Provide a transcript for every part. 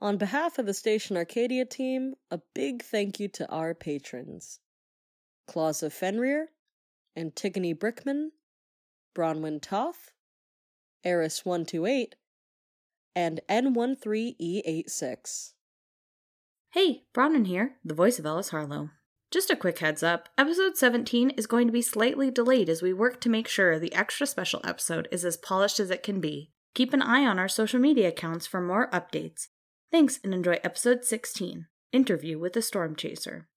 On behalf of the Station Arcadia team, a big thank you to our patrons Claus of Fenrir, Antigone Brickman, Bronwyn Toth, Eris128, and N13E86. Hey, Bronwyn here, the voice of Ellis Harlow. Just a quick heads up episode 17 is going to be slightly delayed as we work to make sure the extra special episode is as polished as it can be. Keep an eye on our social media accounts for more updates. Thanks and enjoy episode 16 Interview with a Storm Chaser.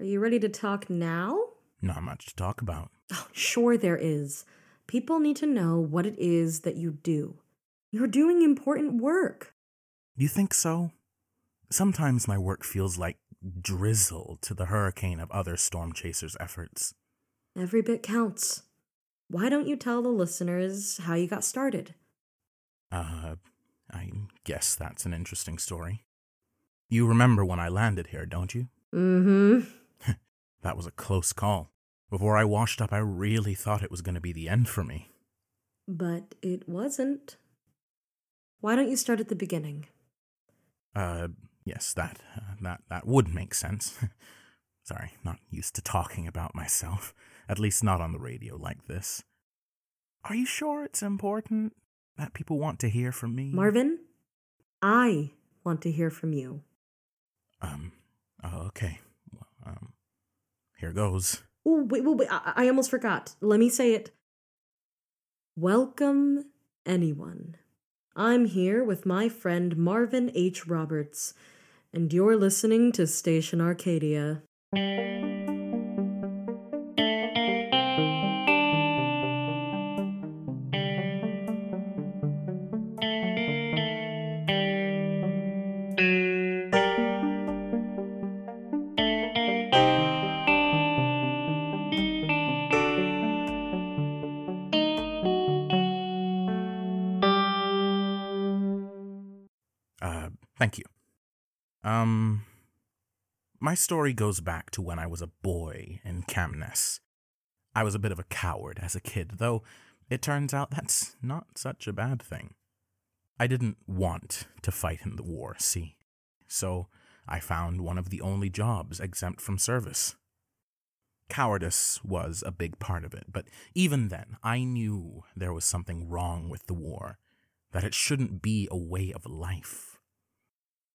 Are you ready to talk now? Not much to talk about. Oh, sure, there is. People need to know what it is that you do. You're doing important work. You think so? Sometimes my work feels like drizzle to the hurricane of other storm chasers' efforts. Every bit counts. Why don't you tell the listeners how you got started? Uh, I guess that's an interesting story. You remember when I landed here, don't you? Mm hmm. that was a close call. Before I washed up, I really thought it was going to be the end for me. But it wasn't. Why don't you start at the beginning? Uh, yes, that uh, that that would make sense. Sorry, not used to talking about myself. At least not on the radio like this. Are you sure it's important that people want to hear from me? Marvin, I want to hear from you. Um, oh, okay. Well, um, here goes. Oh, wait, wait, wait. I, I almost forgot. Let me say it. Welcome, anyone. I'm here with my friend Marvin H. Roberts, and you're listening to Station Arcadia. My story goes back to when I was a boy in Camness. I was a bit of a coward as a kid, though it turns out that's not such a bad thing. I didn't want to fight in the war, see? So I found one of the only jobs exempt from service. Cowardice was a big part of it, but even then, I knew there was something wrong with the war, that it shouldn't be a way of life.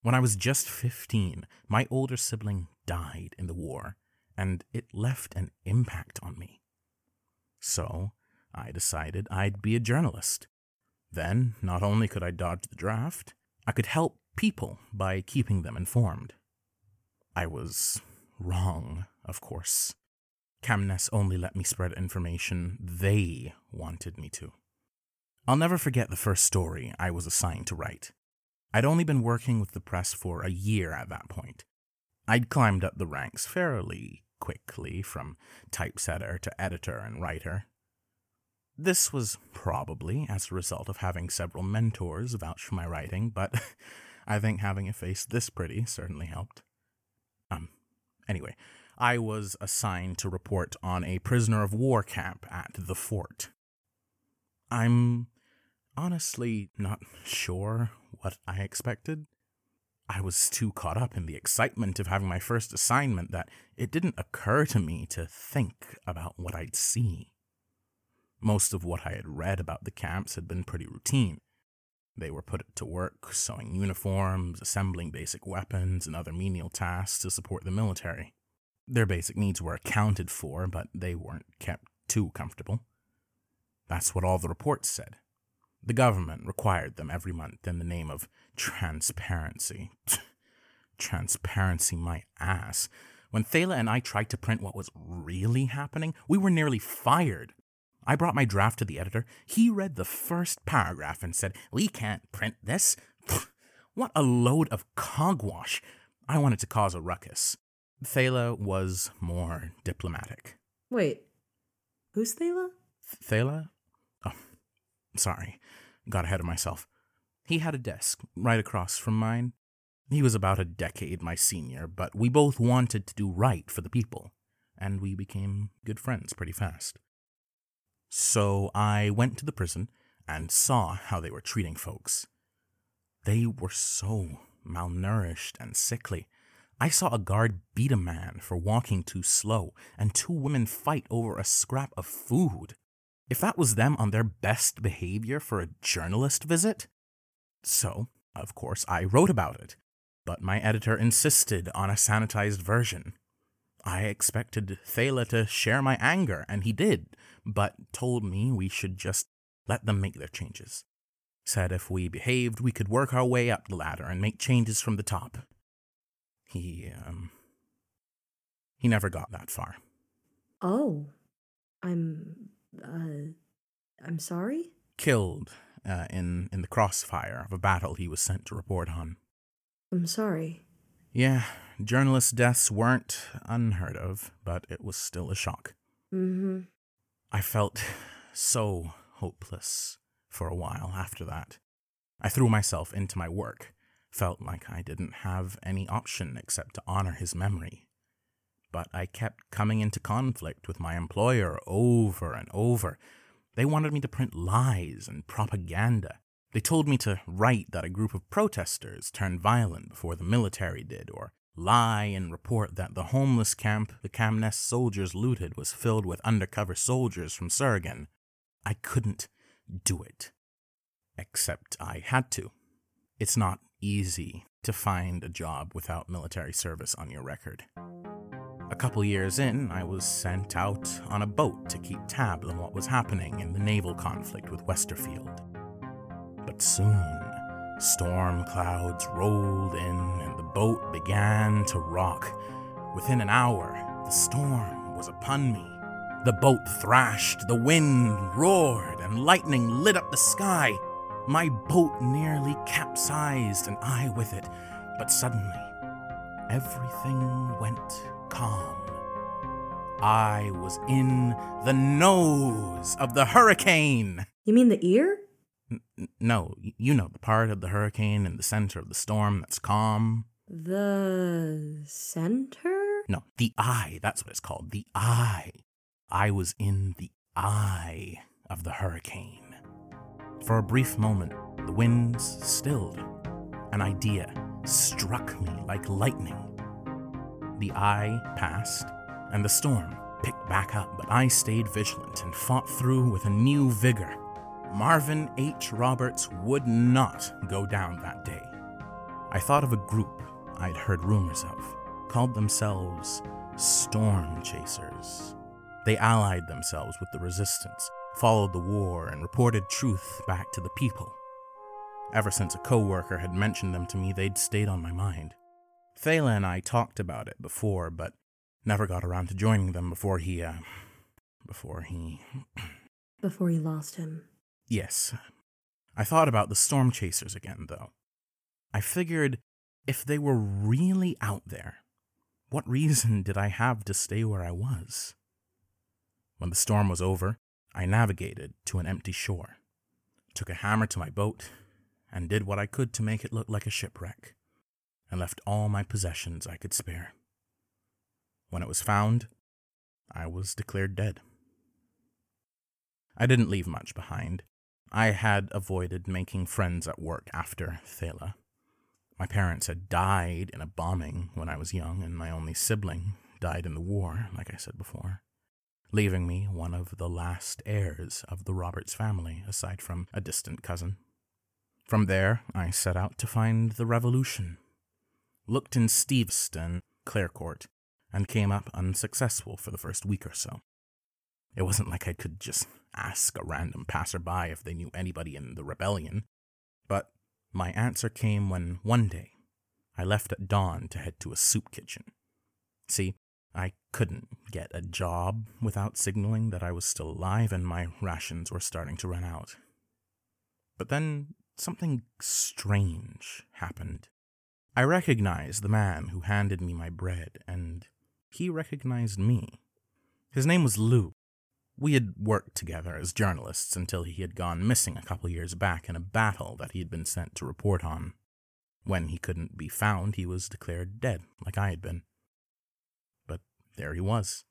When I was just 15, my older sibling died in the war, and it left an impact on me. So, I decided I'd be a journalist. Then, not only could I dodge the draft, I could help people by keeping them informed. I was wrong, of course. Camness only let me spread information they wanted me to. I'll never forget the first story I was assigned to write. I'd only been working with the press for a year at that point. I'd climbed up the ranks fairly quickly from typesetter to editor and writer. This was probably as a result of having several mentors vouch for my writing, but I think having a face this pretty certainly helped. Um, anyway, I was assigned to report on a prisoner of war camp at the fort. I'm honestly not sure what I expected. I was too caught up in the excitement of having my first assignment that it didn't occur to me to think about what I'd see. Most of what I had read about the camps had been pretty routine. They were put to work sewing uniforms, assembling basic weapons, and other menial tasks to support the military. Their basic needs were accounted for, but they weren't kept too comfortable. That's what all the reports said. The government required them every month in the name of transparency. transparency, my ass. When Thala and I tried to print what was really happening, we were nearly fired. I brought my draft to the editor. He read the first paragraph and said, We can't print this. what a load of cogwash. I wanted to cause a ruckus. Thala was more diplomatic. Wait, who's Thala? Thala? Oh, sorry. Got ahead of myself. He had a desk right across from mine. He was about a decade my senior, but we both wanted to do right for the people, and we became good friends pretty fast. So I went to the prison and saw how they were treating folks. They were so malnourished and sickly. I saw a guard beat a man for walking too slow, and two women fight over a scrap of food. If that was them on their best behavior for a journalist visit? So, of course, I wrote about it, but my editor insisted on a sanitized version. I expected Thala to share my anger, and he did, but told me we should just let them make their changes. Said if we behaved, we could work our way up the ladder and make changes from the top. He, um. He never got that far. Oh, I'm. Uh, I'm sorry? Killed uh, in, in the crossfire of a battle he was sent to report on. I'm sorry. Yeah, journalist deaths weren't unheard of, but it was still a shock. Hmm. I felt so hopeless for a while after that. I threw myself into my work, felt like I didn't have any option except to honor his memory. But I kept coming into conflict with my employer over and over. They wanted me to print lies and propaganda. They told me to write that a group of protesters turned violent before the military did, or lie and report that the homeless camp the Kamnes soldiers looted was filled with undercover soldiers from Surgan. I couldn't do it. Except I had to. It's not easy to find a job without military service on your record. A couple years in, I was sent out on a boat to keep tabs on what was happening in the naval conflict with Westerfield. But soon, storm clouds rolled in and the boat began to rock. Within an hour, the storm was upon me. The boat thrashed, the wind roared, and lightning lit up the sky. My boat nearly capsized, and I with it. But suddenly, everything went calm. I was in the nose of the hurricane. You mean the ear? N- no, you know the part of the hurricane in the center of the storm that's calm. The center? No, the eye. That's what it's called. The eye. I was in the eye of the hurricane. For a brief moment, the winds stilled. An idea struck me like lightning. The eye passed, and the storm picked back up, but I stayed vigilant and fought through with a new vigor. Marvin H. Roberts would not go down that day. I thought of a group I'd heard rumors of, called themselves Storm Chasers. They allied themselves with the resistance, followed the war, and reported truth back to the people. Ever since a coworker had mentioned them to me, they'd stayed on my mind. Thala and I talked about it before, but never got around to joining them before he, uh, before he. Before you lost him. Yes. I thought about the storm chasers again, though. I figured if they were really out there, what reason did I have to stay where I was? When the storm was over, I navigated to an empty shore, took a hammer to my boat, and did what I could to make it look like a shipwreck, and left all my possessions I could spare. When it was found, I was declared dead. I didn't leave much behind. I had avoided making friends at work after Thala. My parents had died in a bombing when I was young, and my only sibling died in the war, like I said before, leaving me one of the last heirs of the Roberts family, aside from a distant cousin. From there, I set out to find the revolution. Looked in Steveston, Clarecourt, and came up unsuccessful for the first week or so. It wasn't like I could just ask a random passerby if they knew anybody in the rebellion, but my answer came when one day I left at dawn to head to a soup kitchen. See, I couldn't get a job without signaling that I was still alive and my rations were starting to run out. But then something strange happened. I recognized the man who handed me my bread, and he recognized me. His name was Lou. We had worked together as journalists until he had gone missing a couple years back in a battle that he had been sent to report on. When he couldn't be found, he was declared dead, like I had been. But there he was,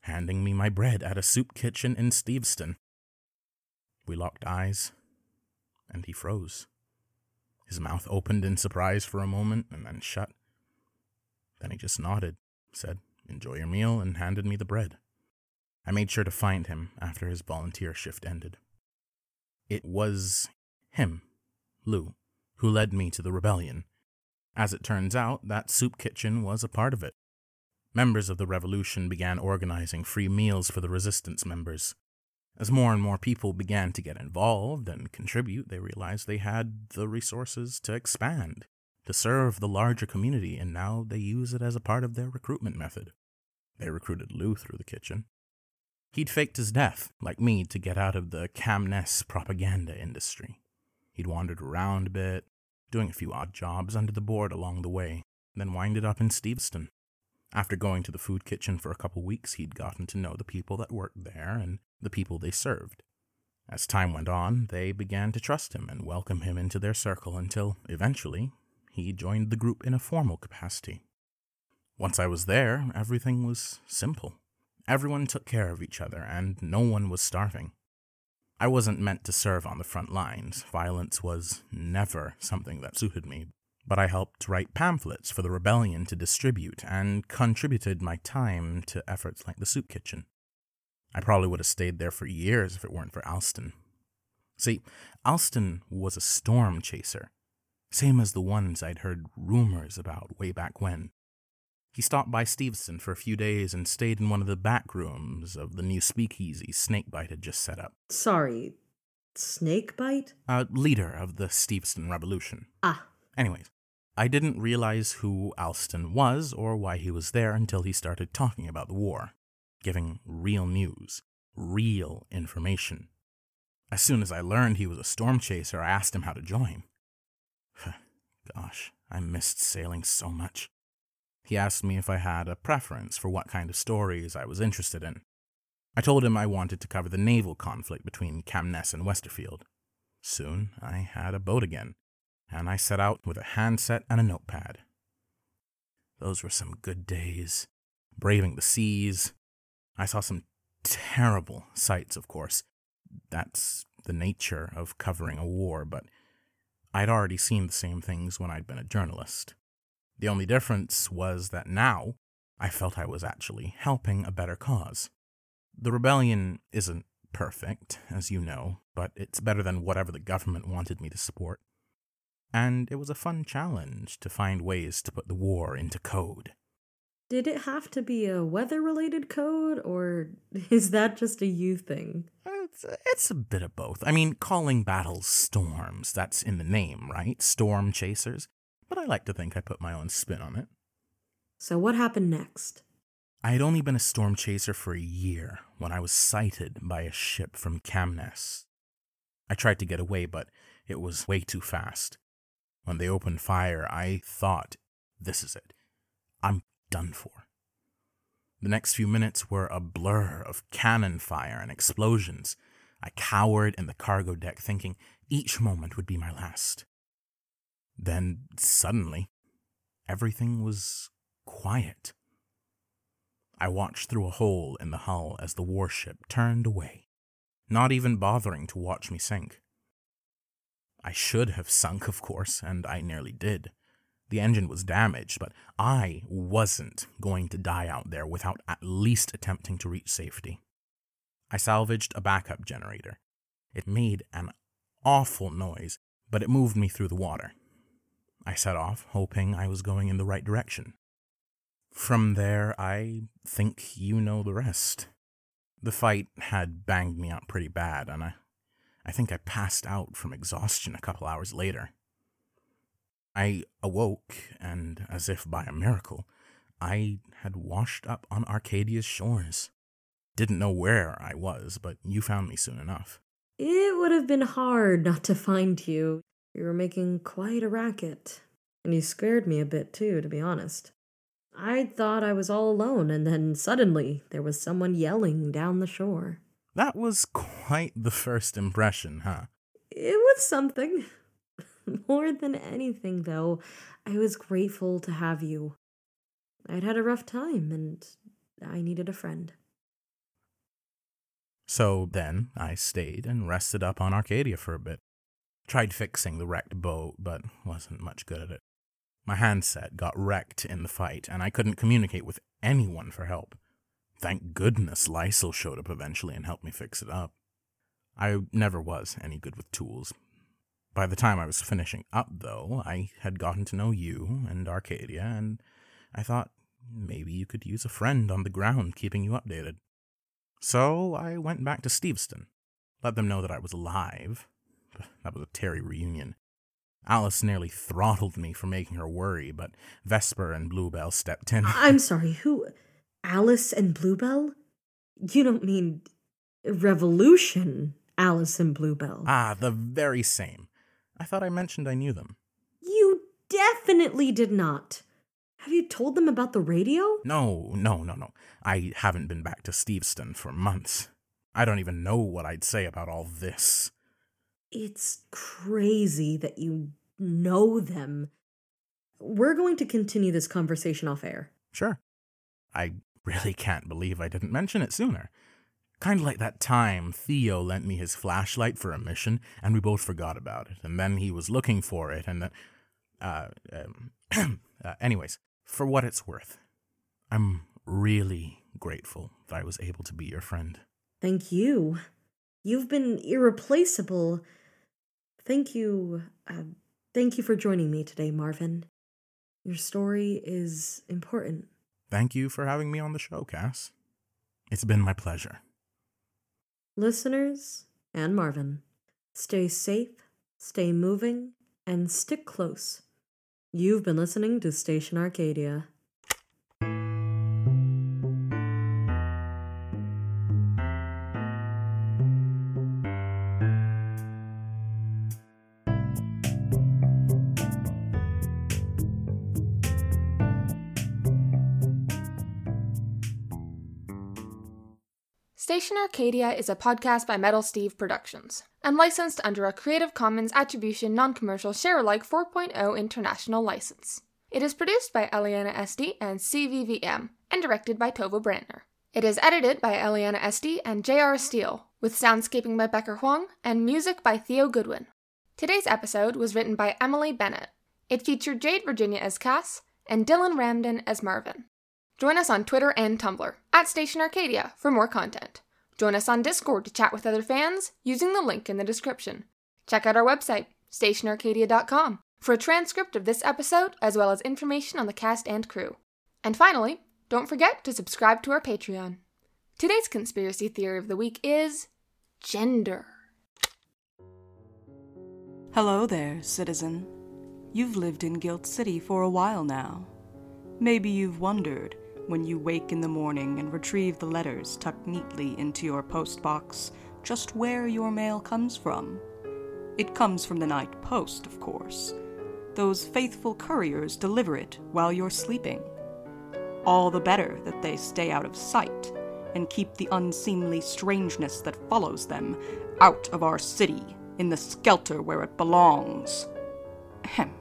handing me my bread at a soup kitchen in Steveston. We locked eyes, and he froze. His mouth opened in surprise for a moment and then shut. Then he just nodded, said, Enjoy your meal, and handed me the bread. I made sure to find him after his volunteer shift ended. It was him, Lou, who led me to the rebellion. As it turns out, that soup kitchen was a part of it. Members of the revolution began organizing free meals for the resistance members. As more and more people began to get involved and contribute, they realized they had the resources to expand, to serve the larger community, and now they use it as a part of their recruitment method. They recruited Lou through the kitchen. He'd faked his death, like me, to get out of the Camness propaganda industry. He'd wandered around a bit, doing a few odd jobs under the board along the way, then winded up in Steveston. After going to the food kitchen for a couple weeks, he'd gotten to know the people that worked there and the people they served. As time went on, they began to trust him and welcome him into their circle until, eventually, he joined the group in a formal capacity. Once I was there, everything was simple. Everyone took care of each other, and no one was starving. I wasn't meant to serve on the front lines. Violence was never something that suited me. But I helped write pamphlets for the rebellion to distribute and contributed my time to efforts like the soup kitchen. I probably would have stayed there for years if it weren't for Alston. See, Alston was a storm chaser, same as the ones I'd heard rumors about way back when. He stopped by Steveston for a few days and stayed in one of the back rooms of the new speakeasy Snakebite had just set up. Sorry, Snakebite? A leader of the Steveston Revolution. Ah. Anyways, I didn't realize who Alston was or why he was there until he started talking about the war, giving real news, real information. As soon as I learned he was a storm chaser, I asked him how to join. Gosh, I missed sailing so much. He asked me if I had a preference for what kind of stories I was interested in. I told him I wanted to cover the naval conflict between Camness and Westerfield. Soon I had a boat again, and I set out with a handset and a notepad. Those were some good days, braving the seas. I saw some terrible sights, of course. That's the nature of covering a war, but I'd already seen the same things when I'd been a journalist. The only difference was that now I felt I was actually helping a better cause. The rebellion isn't perfect, as you know, but it's better than whatever the government wanted me to support. And it was a fun challenge to find ways to put the war into code. Did it have to be a weather related code, or is that just a you thing? It's, it's a bit of both. I mean, calling battles storms, that's in the name, right? Storm chasers but I like to think I put my own spin on it. So, what happened next? I had only been a storm chaser for a year when I was sighted by a ship from Camness. I tried to get away, but it was way too fast. When they opened fire, I thought, this is it. I'm done for. The next few minutes were a blur of cannon fire and explosions. I cowered in the cargo deck, thinking each moment would be my last. Then suddenly, everything was quiet. I watched through a hole in the hull as the warship turned away, not even bothering to watch me sink. I should have sunk, of course, and I nearly did. The engine was damaged, but I wasn't going to die out there without at least attempting to reach safety. I salvaged a backup generator. It made an awful noise, but it moved me through the water. I set off, hoping I was going in the right direction. From there, I think you know the rest. The fight had banged me up pretty bad, and I, I think I passed out from exhaustion a couple hours later. I awoke, and as if by a miracle, I had washed up on Arcadia's shores. Didn't know where I was, but you found me soon enough. It would have been hard not to find you. You were making quite a racket. And you scared me a bit too, to be honest. I thought I was all alone, and then suddenly there was someone yelling down the shore. That was quite the first impression, huh? It was something. More than anything, though, I was grateful to have you. I'd had a rough time, and I needed a friend. So then I stayed and rested up on Arcadia for a bit Tried fixing the wrecked boat, but wasn't much good at it. My handset got wrecked in the fight, and I couldn't communicate with anyone for help. Thank goodness Lysel showed up eventually and helped me fix it up. I never was any good with tools. By the time I was finishing up, though, I had gotten to know you and Arcadia, and I thought maybe you could use a friend on the ground keeping you updated. So I went back to Steveston, let them know that I was alive. That was a Terry reunion. Alice nearly throttled me for making her worry, but Vesper and Bluebell stepped in. I'm sorry, who? Alice and Bluebell? You don't mean Revolution Alice and Bluebell? Ah, the very same. I thought I mentioned I knew them. You definitely did not. Have you told them about the radio? No, no, no, no. I haven't been back to Steveston for months. I don't even know what I'd say about all this. It's crazy that you know them. We're going to continue this conversation off air. Sure. I really can't believe I didn't mention it sooner. Kind of like that time Theo lent me his flashlight for a mission, and we both forgot about it, and then he was looking for it, and then. Uh, um, uh, anyways, for what it's worth, I'm really grateful that I was able to be your friend. Thank you. You've been irreplaceable. Thank you. Uh, thank you for joining me today, Marvin. Your story is important. Thank you for having me on the show, Cass. It's been my pleasure. Listeners and Marvin, stay safe, stay moving, and stick close. You've been listening to Station Arcadia. Station Arcadia is a podcast by Metal Steve Productions and licensed under a Creative Commons Attribution Non Commercial Share Alike 4.0 International License. It is produced by Eliana SD and CVVM and directed by Tovo Brandner. It is edited by Eliana SD and J.R. Steele, with soundscaping by Becker Huang and music by Theo Goodwin. Today's episode was written by Emily Bennett. It featured Jade Virginia as Cass and Dylan Ramden as Marvin. Join us on Twitter and Tumblr at Station Arcadia for more content. Join us on Discord to chat with other fans using the link in the description. Check out our website, stationarcadia.com, for a transcript of this episode as well as information on the cast and crew. And finally, don't forget to subscribe to our Patreon. Today's conspiracy theory of the week is gender. Hello there, citizen. You've lived in Gilt City for a while now. Maybe you've wondered, when you wake in the morning and retrieve the letters tucked neatly into your postbox, just where your mail comes from. It comes from the night post, of course. Those faithful couriers deliver it while you're sleeping. All the better that they stay out of sight and keep the unseemly strangeness that follows them out of our city in the skelter where it belongs. Ahem.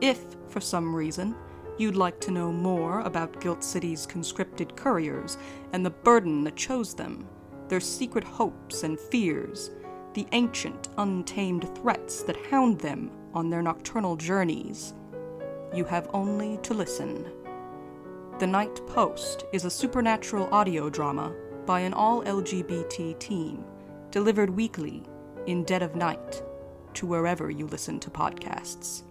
If, for some reason, you'd like to know more about Gilt City's conscripted couriers and the burden that chose them, their secret hopes and fears, the ancient, untamed threats that hound them on their nocturnal journeys, you have only to listen. The Night Post is a supernatural audio drama by an all LGBT team, delivered weekly in dead of night to wherever you listen to podcasts.